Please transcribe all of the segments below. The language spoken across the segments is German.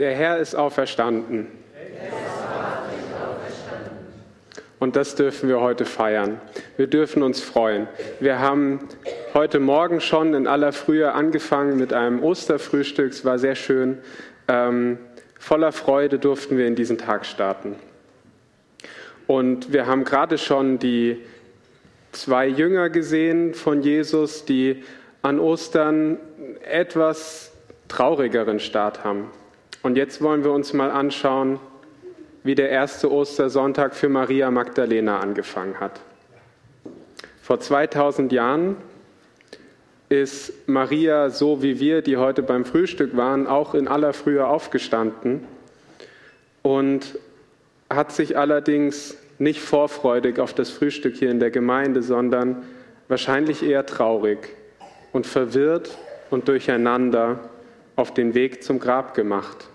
Der Herr ist auferstanden. Und das dürfen wir heute feiern. Wir dürfen uns freuen. Wir haben heute Morgen schon in aller Frühe angefangen mit einem Osterfrühstück. Es war sehr schön. Ähm, voller Freude durften wir in diesen Tag starten. Und wir haben gerade schon die zwei Jünger gesehen von Jesus, die an Ostern etwas traurigeren Start haben. Und jetzt wollen wir uns mal anschauen, wie der erste Ostersonntag für Maria Magdalena angefangen hat. Vor 2000 Jahren ist Maria, so wie wir, die heute beim Frühstück waren, auch in aller Frühe aufgestanden und hat sich allerdings nicht vorfreudig auf das Frühstück hier in der Gemeinde, sondern wahrscheinlich eher traurig und verwirrt und durcheinander auf den Weg zum Grab gemacht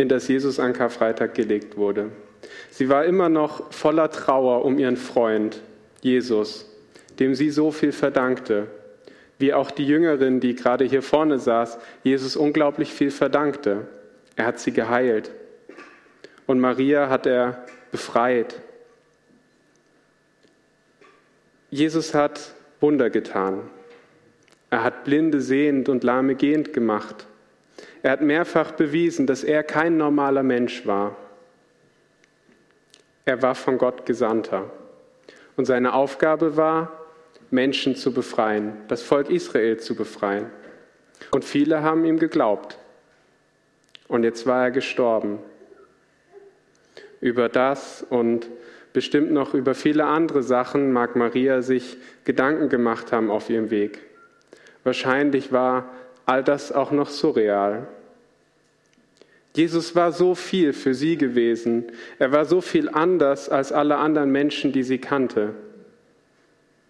in das Jesus an Karfreitag gelegt wurde. Sie war immer noch voller Trauer um ihren Freund Jesus, dem sie so viel verdankte, wie auch die Jüngerin, die gerade hier vorne saß, Jesus unglaublich viel verdankte. Er hat sie geheilt und Maria hat er befreit. Jesus hat Wunder getan. Er hat Blinde sehend und Lahme gehend gemacht. Er hat mehrfach bewiesen, dass er kein normaler Mensch war. Er war von Gott Gesandter. Und seine Aufgabe war, Menschen zu befreien, das Volk Israel zu befreien. Und viele haben ihm geglaubt. Und jetzt war er gestorben. Über das und bestimmt noch über viele andere Sachen mag Maria sich Gedanken gemacht haben auf ihrem Weg. Wahrscheinlich war all das auch noch surreal. Jesus war so viel für sie gewesen. Er war so viel anders als alle anderen Menschen, die sie kannte.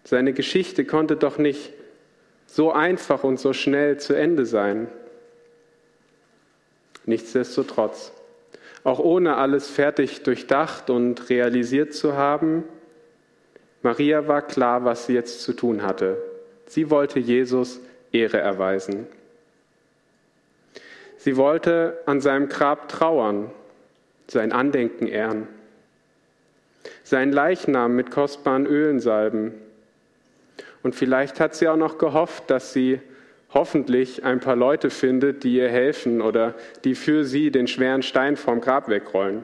Seine Geschichte konnte doch nicht so einfach und so schnell zu Ende sein. Nichtsdestotrotz, auch ohne alles fertig durchdacht und realisiert zu haben, Maria war klar, was sie jetzt zu tun hatte. Sie wollte Jesus Ehre erweisen. Sie wollte an seinem Grab trauern, sein Andenken ehren, seinen Leichnam mit kostbaren Ölen salben. Und vielleicht hat sie auch noch gehofft, dass sie hoffentlich ein paar Leute findet, die ihr helfen oder die für sie den schweren Stein vom Grab wegrollen.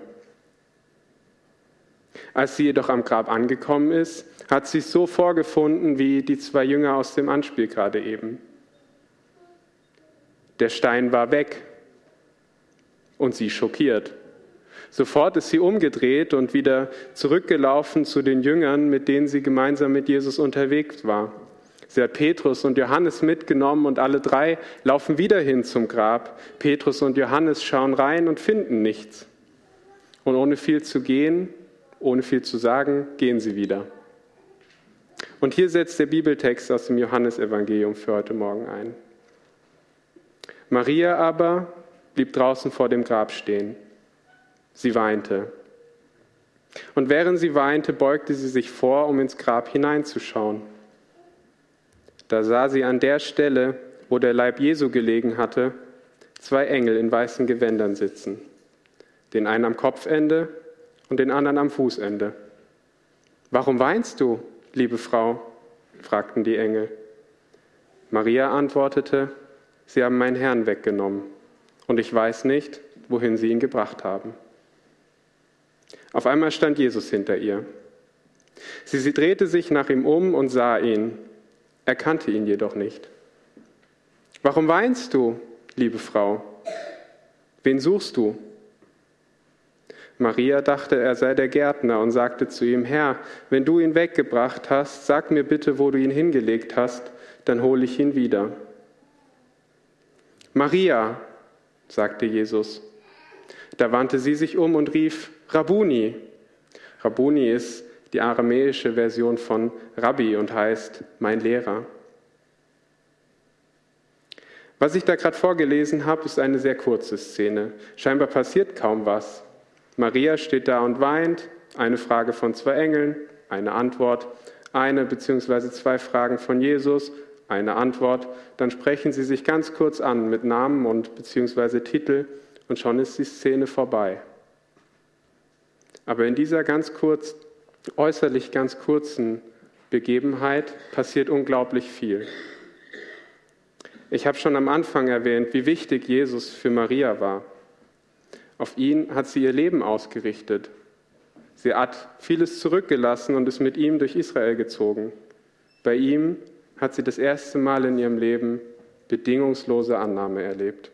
Als sie jedoch am Grab angekommen ist, hat sie es so vorgefunden wie die zwei Jünger aus dem Anspiel gerade eben. Der Stein war weg und sie schockiert. Sofort ist sie umgedreht und wieder zurückgelaufen zu den Jüngern, mit denen sie gemeinsam mit Jesus unterwegs war. Sie hat Petrus und Johannes mitgenommen und alle drei laufen wieder hin zum Grab. Petrus und Johannes schauen rein und finden nichts. Und ohne viel zu gehen, ohne viel zu sagen, gehen sie wieder. Und hier setzt der Bibeltext aus dem Johannesevangelium für heute Morgen ein. Maria aber blieb draußen vor dem Grab stehen. Sie weinte. Und während sie weinte, beugte sie sich vor, um ins Grab hineinzuschauen. Da sah sie an der Stelle, wo der Leib Jesu gelegen hatte, zwei Engel in weißen Gewändern sitzen, den einen am Kopfende und den anderen am Fußende. Warum weinst du, liebe Frau? fragten die Engel. Maria antwortete, Sie haben meinen Herrn weggenommen und ich weiß nicht, wohin sie ihn gebracht haben. Auf einmal stand Jesus hinter ihr. Sie, sie drehte sich nach ihm um und sah ihn, erkannte ihn jedoch nicht. Warum weinst du, liebe Frau? Wen suchst du? Maria dachte, er sei der Gärtner und sagte zu ihm, Herr, wenn du ihn weggebracht hast, sag mir bitte, wo du ihn hingelegt hast, dann hole ich ihn wieder. Maria, sagte Jesus. Da wandte sie sich um und rief, Rabuni. Rabuni ist die aramäische Version von Rabbi und heißt mein Lehrer. Was ich da gerade vorgelesen habe, ist eine sehr kurze Szene. Scheinbar passiert kaum was. Maria steht da und weint, eine Frage von zwei Engeln, eine Antwort, eine bzw. zwei Fragen von Jesus eine Antwort, dann sprechen sie sich ganz kurz an mit Namen und beziehungsweise Titel und schon ist die Szene vorbei. Aber in dieser ganz kurz, äußerlich ganz kurzen Begebenheit passiert unglaublich viel. Ich habe schon am Anfang erwähnt, wie wichtig Jesus für Maria war. Auf ihn hat sie ihr Leben ausgerichtet. Sie hat vieles zurückgelassen und ist mit ihm durch Israel gezogen. Bei ihm hat sie das erste Mal in ihrem Leben bedingungslose Annahme erlebt.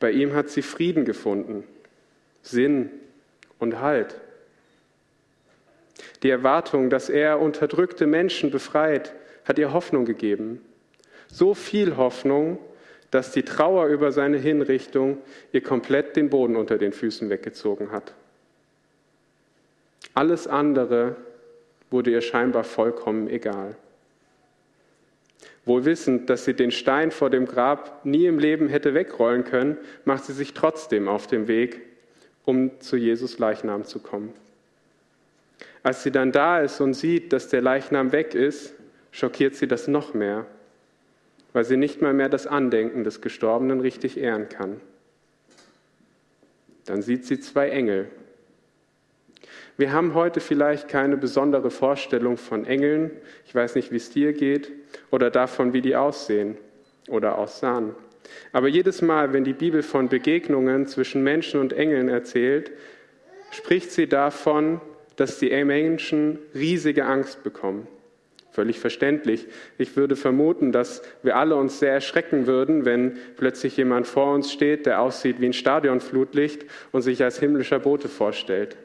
Bei ihm hat sie Frieden gefunden, Sinn und Halt. Die Erwartung, dass er unterdrückte Menschen befreit, hat ihr Hoffnung gegeben. So viel Hoffnung, dass die Trauer über seine Hinrichtung ihr komplett den Boden unter den Füßen weggezogen hat. Alles andere wurde ihr scheinbar vollkommen egal. Wohl wissend, dass sie den Stein vor dem Grab nie im Leben hätte wegrollen können, macht sie sich trotzdem auf den Weg, um zu Jesus Leichnam zu kommen. Als sie dann da ist und sieht, dass der Leichnam weg ist, schockiert sie das noch mehr, weil sie nicht mal mehr das Andenken des Gestorbenen richtig ehren kann. Dann sieht sie zwei Engel, wir haben heute vielleicht keine besondere Vorstellung von Engeln. Ich weiß nicht, wie es dir geht oder davon, wie die aussehen oder aussahen. Aber jedes Mal, wenn die Bibel von Begegnungen zwischen Menschen und Engeln erzählt, spricht sie davon, dass die Menschen riesige Angst bekommen. Völlig verständlich. Ich würde vermuten, dass wir alle uns sehr erschrecken würden, wenn plötzlich jemand vor uns steht, der aussieht wie ein Stadionflutlicht und sich als himmlischer Bote vorstellt.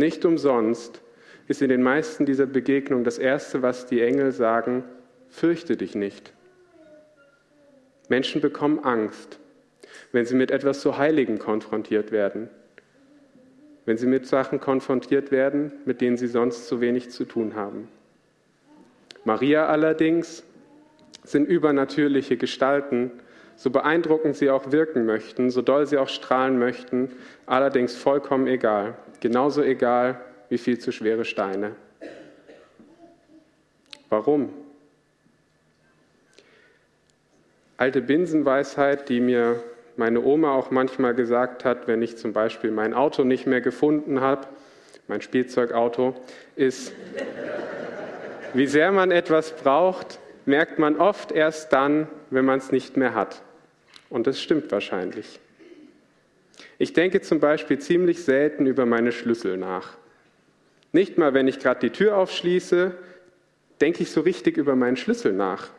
Nicht umsonst ist in den meisten dieser Begegnungen das Erste, was die Engel sagen, fürchte dich nicht. Menschen bekommen Angst, wenn sie mit etwas so Heiligen konfrontiert werden, wenn sie mit Sachen konfrontiert werden, mit denen sie sonst so wenig zu tun haben. Maria allerdings sind übernatürliche Gestalten, so beeindruckend sie auch wirken möchten, so doll sie auch strahlen möchten, allerdings vollkommen egal. Genauso egal wie viel zu schwere Steine. Warum? Alte Binsenweisheit, die mir meine Oma auch manchmal gesagt hat, wenn ich zum Beispiel mein Auto nicht mehr gefunden habe, mein Spielzeugauto, ist, wie sehr man etwas braucht, merkt man oft erst dann, wenn man es nicht mehr hat. Und das stimmt wahrscheinlich. Ich denke zum Beispiel ziemlich selten über meine Schlüssel nach. Nicht mal, wenn ich gerade die Tür aufschließe, denke ich so richtig über meinen Schlüssel nach.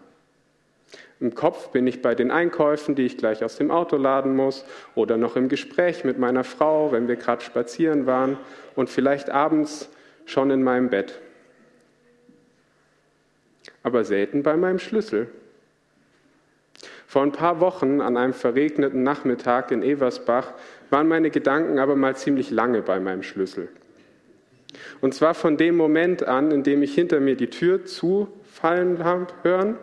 Im Kopf bin ich bei den Einkäufen, die ich gleich aus dem Auto laden muss, oder noch im Gespräch mit meiner Frau, wenn wir gerade spazieren waren, und vielleicht abends schon in meinem Bett. Aber selten bei meinem Schlüssel. Vor ein paar Wochen an einem verregneten Nachmittag in Eversbach waren meine Gedanken aber mal ziemlich lange bei meinem Schlüssel. Und zwar von dem Moment an, in dem ich hinter mir die Tür zufallen habe, hören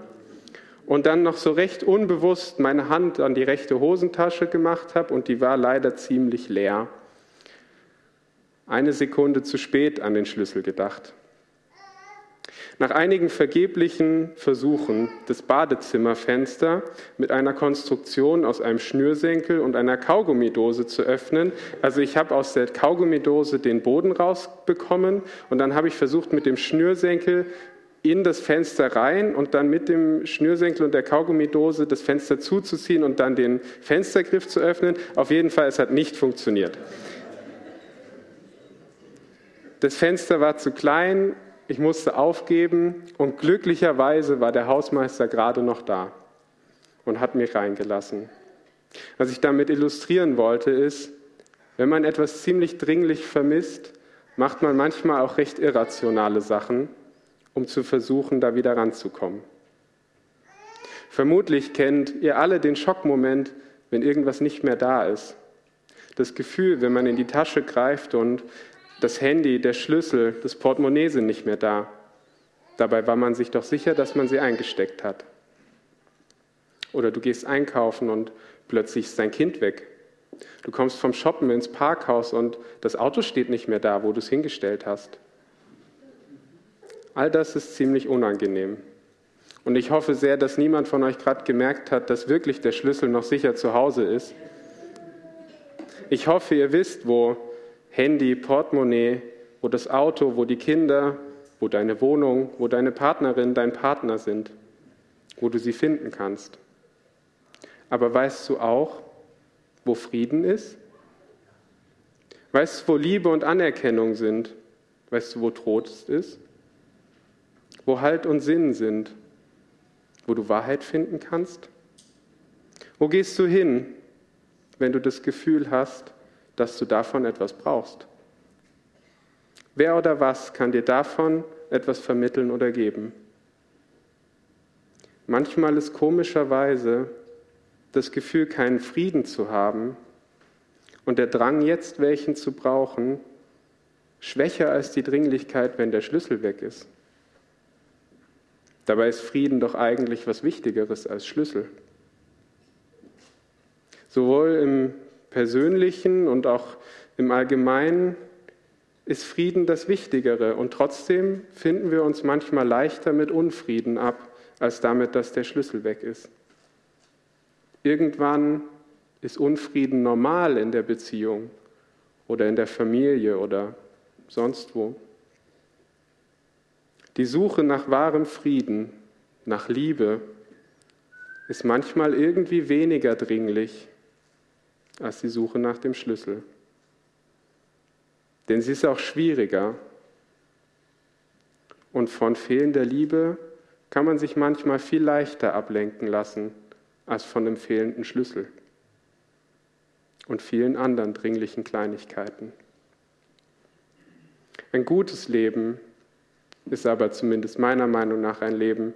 und dann noch so recht unbewusst meine Hand an die rechte Hosentasche gemacht habe und die war leider ziemlich leer. Eine Sekunde zu spät an den Schlüssel gedacht. Nach einigen vergeblichen Versuchen, das Badezimmerfenster mit einer Konstruktion aus einem Schnürsenkel und einer Kaugummidose zu öffnen, also ich habe aus der Kaugummidose den Boden rausbekommen und dann habe ich versucht, mit dem Schnürsenkel in das Fenster rein und dann mit dem Schnürsenkel und der Kaugummidose das Fenster zuzuziehen und dann den Fenstergriff zu öffnen. Auf jeden Fall, es hat nicht funktioniert. Das Fenster war zu klein, ich musste aufgeben und glücklicherweise war der Hausmeister gerade noch da und hat mich reingelassen. Was ich damit illustrieren wollte, ist, wenn man etwas ziemlich dringlich vermisst, macht man manchmal auch recht irrationale Sachen, um zu versuchen, da wieder ranzukommen. Vermutlich kennt ihr alle den Schockmoment, wenn irgendwas nicht mehr da ist. Das Gefühl, wenn man in die Tasche greift und das Handy, der Schlüssel, das Portemonnaie sind nicht mehr da. Dabei war man sich doch sicher, dass man sie eingesteckt hat. Oder du gehst einkaufen und plötzlich ist dein Kind weg. Du kommst vom Shoppen ins Parkhaus und das Auto steht nicht mehr da, wo du es hingestellt hast. All das ist ziemlich unangenehm. Und ich hoffe sehr, dass niemand von euch gerade gemerkt hat, dass wirklich der Schlüssel noch sicher zu Hause ist. Ich hoffe, ihr wisst, wo Handy, Portemonnaie, wo das Auto, wo die Kinder, wo deine Wohnung, wo deine Partnerin, dein Partner sind, wo du sie finden kannst. Aber weißt du auch, wo Frieden ist? Weißt du, wo Liebe und Anerkennung sind? Weißt du, wo Trost ist? Wo Halt und Sinn sind? Wo du Wahrheit finden kannst? Wo gehst du hin, wenn du das Gefühl hast, dass du davon etwas brauchst? Wer oder was kann dir davon etwas vermitteln oder geben? Manchmal ist komischerweise das Gefühl, keinen Frieden zu haben und der Drang, jetzt welchen zu brauchen, schwächer als die Dringlichkeit, wenn der Schlüssel weg ist. Dabei ist Frieden doch eigentlich was Wichtigeres als Schlüssel. Sowohl im persönlichen und auch im allgemeinen ist Frieden das Wichtigere und trotzdem finden wir uns manchmal leichter mit Unfrieden ab, als damit, dass der Schlüssel weg ist. Irgendwann ist Unfrieden normal in der Beziehung oder in der Familie oder sonst wo. Die Suche nach wahrem Frieden, nach Liebe, ist manchmal irgendwie weniger dringlich als die Suche nach dem Schlüssel. Denn sie ist auch schwieriger. Und von fehlender Liebe kann man sich manchmal viel leichter ablenken lassen als von dem fehlenden Schlüssel und vielen anderen dringlichen Kleinigkeiten. Ein gutes Leben ist aber zumindest meiner Meinung nach ein Leben,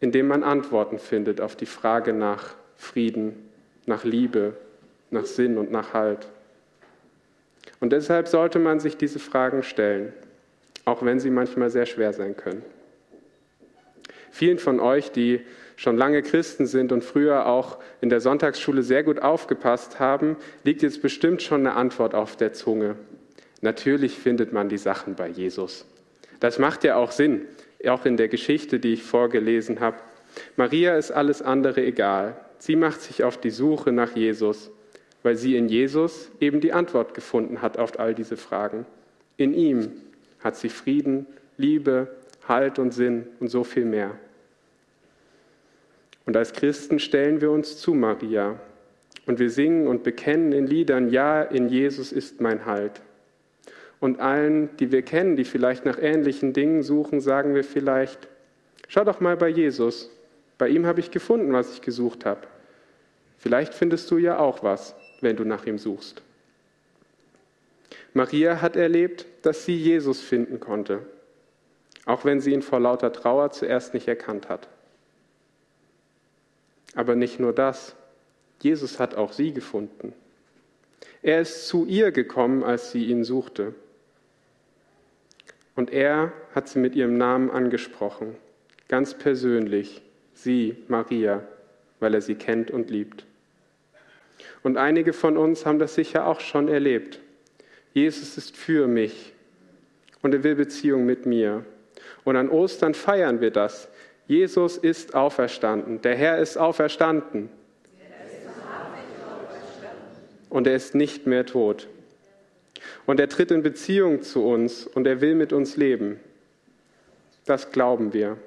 in dem man Antworten findet auf die Frage nach Frieden, nach Liebe, nach Sinn und nach Halt. Und deshalb sollte man sich diese Fragen stellen, auch wenn sie manchmal sehr schwer sein können. Vielen von euch, die schon lange Christen sind und früher auch in der Sonntagsschule sehr gut aufgepasst haben, liegt jetzt bestimmt schon eine Antwort auf der Zunge. Natürlich findet man die Sachen bei Jesus. Das macht ja auch Sinn, auch in der Geschichte, die ich vorgelesen habe. Maria ist alles andere egal. Sie macht sich auf die Suche nach Jesus, weil sie in Jesus eben die Antwort gefunden hat auf all diese Fragen. In ihm hat sie Frieden, Liebe, Halt und Sinn und so viel mehr. Und als Christen stellen wir uns zu Maria und wir singen und bekennen in Liedern, ja, in Jesus ist mein Halt. Und allen, die wir kennen, die vielleicht nach ähnlichen Dingen suchen, sagen wir vielleicht, schau doch mal bei Jesus. Bei ihm habe ich gefunden, was ich gesucht habe. Vielleicht findest du ja auch was, wenn du nach ihm suchst. Maria hat erlebt, dass sie Jesus finden konnte, auch wenn sie ihn vor lauter Trauer zuerst nicht erkannt hat. Aber nicht nur das. Jesus hat auch sie gefunden. Er ist zu ihr gekommen, als sie ihn suchte. Und er hat sie mit ihrem Namen angesprochen, ganz persönlich, sie, Maria, weil er sie kennt und liebt. Und einige von uns haben das sicher auch schon erlebt. Jesus ist für mich und er will Beziehung mit mir. Und an Ostern feiern wir das. Jesus ist auferstanden. Der Herr ist auferstanden. Und er ist nicht mehr tot. Und er tritt in Beziehung zu uns und er will mit uns leben. Das glauben wir.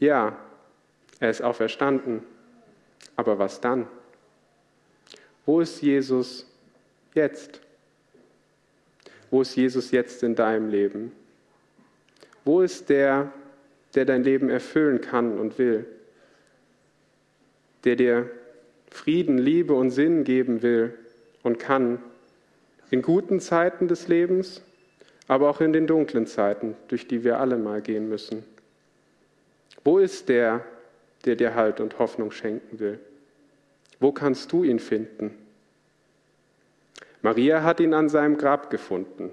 Ja, er ist auferstanden. Aber was dann? Wo ist Jesus jetzt? Wo ist Jesus jetzt in deinem Leben? Wo ist der, der dein Leben erfüllen kann und will, der dir Frieden, Liebe und Sinn geben will und kann, in guten Zeiten des Lebens, aber auch in den dunklen Zeiten, durch die wir alle mal gehen müssen. Wo ist der, der dir Halt und Hoffnung schenken will? Wo kannst du ihn finden? Maria hat ihn an seinem Grab gefunden.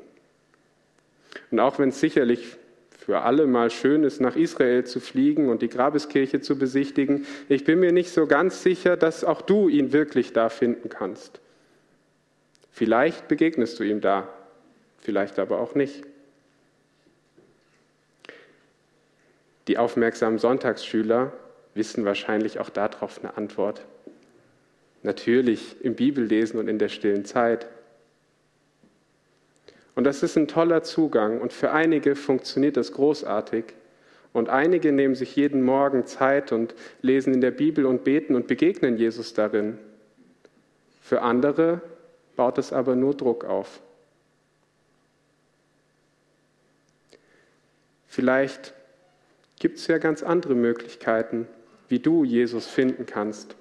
Und auch wenn es sicherlich für alle mal schön ist, nach Israel zu fliegen und die Grabeskirche zu besichtigen. Ich bin mir nicht so ganz sicher, dass auch du ihn wirklich da finden kannst. Vielleicht begegnest du ihm da, vielleicht aber auch nicht. Die aufmerksamen Sonntagsschüler wissen wahrscheinlich auch darauf eine Antwort. Natürlich im Bibellesen und in der stillen Zeit. Und das ist ein toller Zugang und für einige funktioniert das großartig. Und einige nehmen sich jeden Morgen Zeit und lesen in der Bibel und beten und begegnen Jesus darin. Für andere baut es aber nur Druck auf. Vielleicht gibt es ja ganz andere Möglichkeiten, wie du Jesus finden kannst,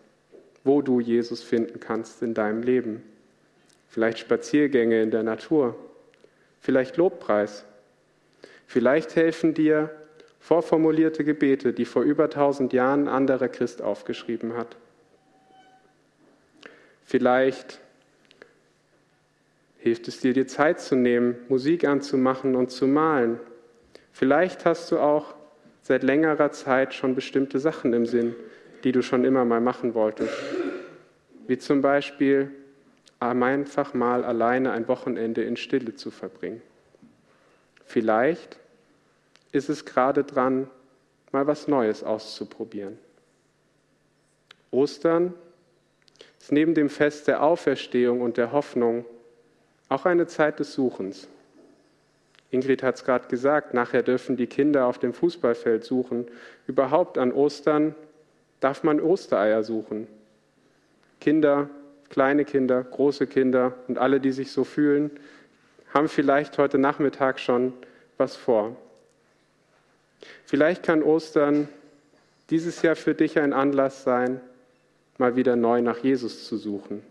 wo du Jesus finden kannst in deinem Leben. Vielleicht Spaziergänge in der Natur, vielleicht Lobpreis. Vielleicht helfen dir vorformulierte Gebete, die vor über tausend Jahren ein anderer Christ aufgeschrieben hat. Vielleicht hilft es dir, dir Zeit zu nehmen, Musik anzumachen und zu malen. Vielleicht hast du auch seit längerer Zeit schon bestimmte Sachen im Sinn, die du schon immer mal machen wolltest. Wie zum Beispiel einfach mal alleine ein Wochenende in Stille zu verbringen. Vielleicht ist es gerade dran, mal was Neues auszuprobieren. Ostern ist neben dem Fest der Auferstehung und der Hoffnung auch eine Zeit des Suchens. Ingrid hat es gerade gesagt, nachher dürfen die Kinder auf dem Fußballfeld suchen. Überhaupt an Ostern darf man Ostereier suchen. Kinder, kleine Kinder, große Kinder und alle, die sich so fühlen, haben vielleicht heute Nachmittag schon was vor. Vielleicht kann Ostern dieses Jahr für dich ein Anlass sein, mal wieder neu nach Jesus zu suchen.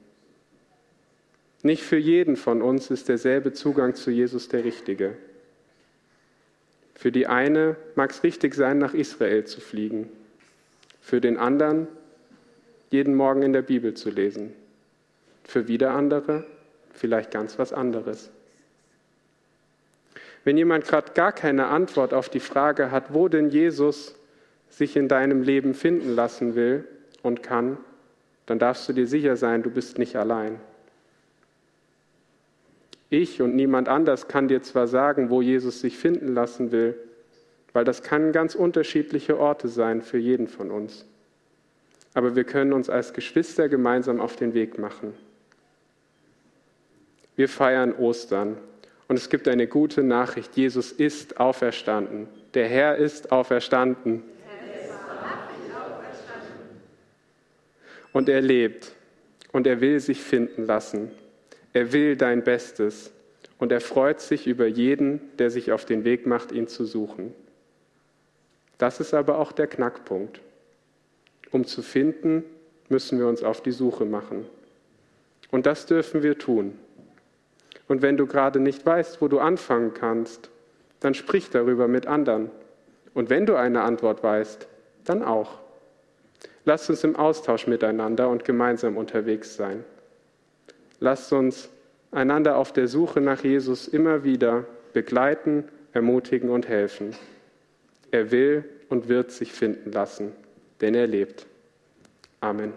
Nicht für jeden von uns ist derselbe Zugang zu Jesus der richtige. Für die eine mag es richtig sein, nach Israel zu fliegen. Für den anderen, jeden Morgen in der Bibel zu lesen. Für wieder andere, vielleicht ganz was anderes. Wenn jemand gerade gar keine Antwort auf die Frage hat, wo denn Jesus sich in deinem Leben finden lassen will und kann, dann darfst du dir sicher sein, du bist nicht allein. Ich und niemand anders kann dir zwar sagen, wo Jesus sich finden lassen will, weil das kann ganz unterschiedliche Orte sein für jeden von uns. Aber wir können uns als Geschwister gemeinsam auf den Weg machen. Wir feiern Ostern und es gibt eine gute Nachricht. Jesus ist auferstanden. Der Herr ist auferstanden. Und er lebt und er will sich finden lassen. Er will dein Bestes und er freut sich über jeden, der sich auf den Weg macht, ihn zu suchen. Das ist aber auch der Knackpunkt. Um zu finden, müssen wir uns auf die Suche machen. Und das dürfen wir tun. Und wenn du gerade nicht weißt, wo du anfangen kannst, dann sprich darüber mit anderen. Und wenn du eine Antwort weißt, dann auch. Lasst uns im Austausch miteinander und gemeinsam unterwegs sein. Lasst uns einander auf der Suche nach Jesus immer wieder begleiten, ermutigen und helfen. Er will und wird sich finden lassen, denn er lebt. Amen.